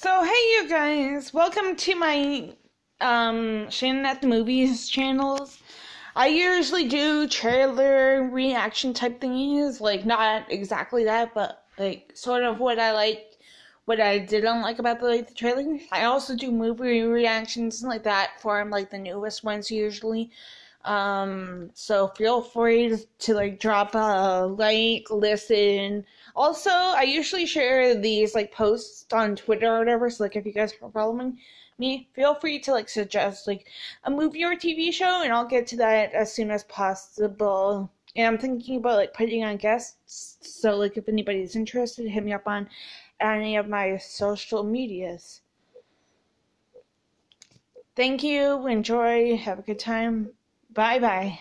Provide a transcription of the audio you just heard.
So hey you guys, welcome to my um Shannon at the Movies channels. I usually do trailer reaction type thingies, like not exactly that, but like sort of what I like, what I didn't like about the, like, the trailer. I also do movie reactions like that for like the newest ones usually. Um, so feel free to like drop a like, listen. Also, I usually share these like posts on Twitter or whatever. So like, if you guys are following me, feel free to like suggest like a movie or TV show, and I'll get to that as soon as possible. And I'm thinking about like putting on guests. So like, if anybody's interested, hit me up on any of my social medias. Thank you. Enjoy. Have a good time. Bye bye.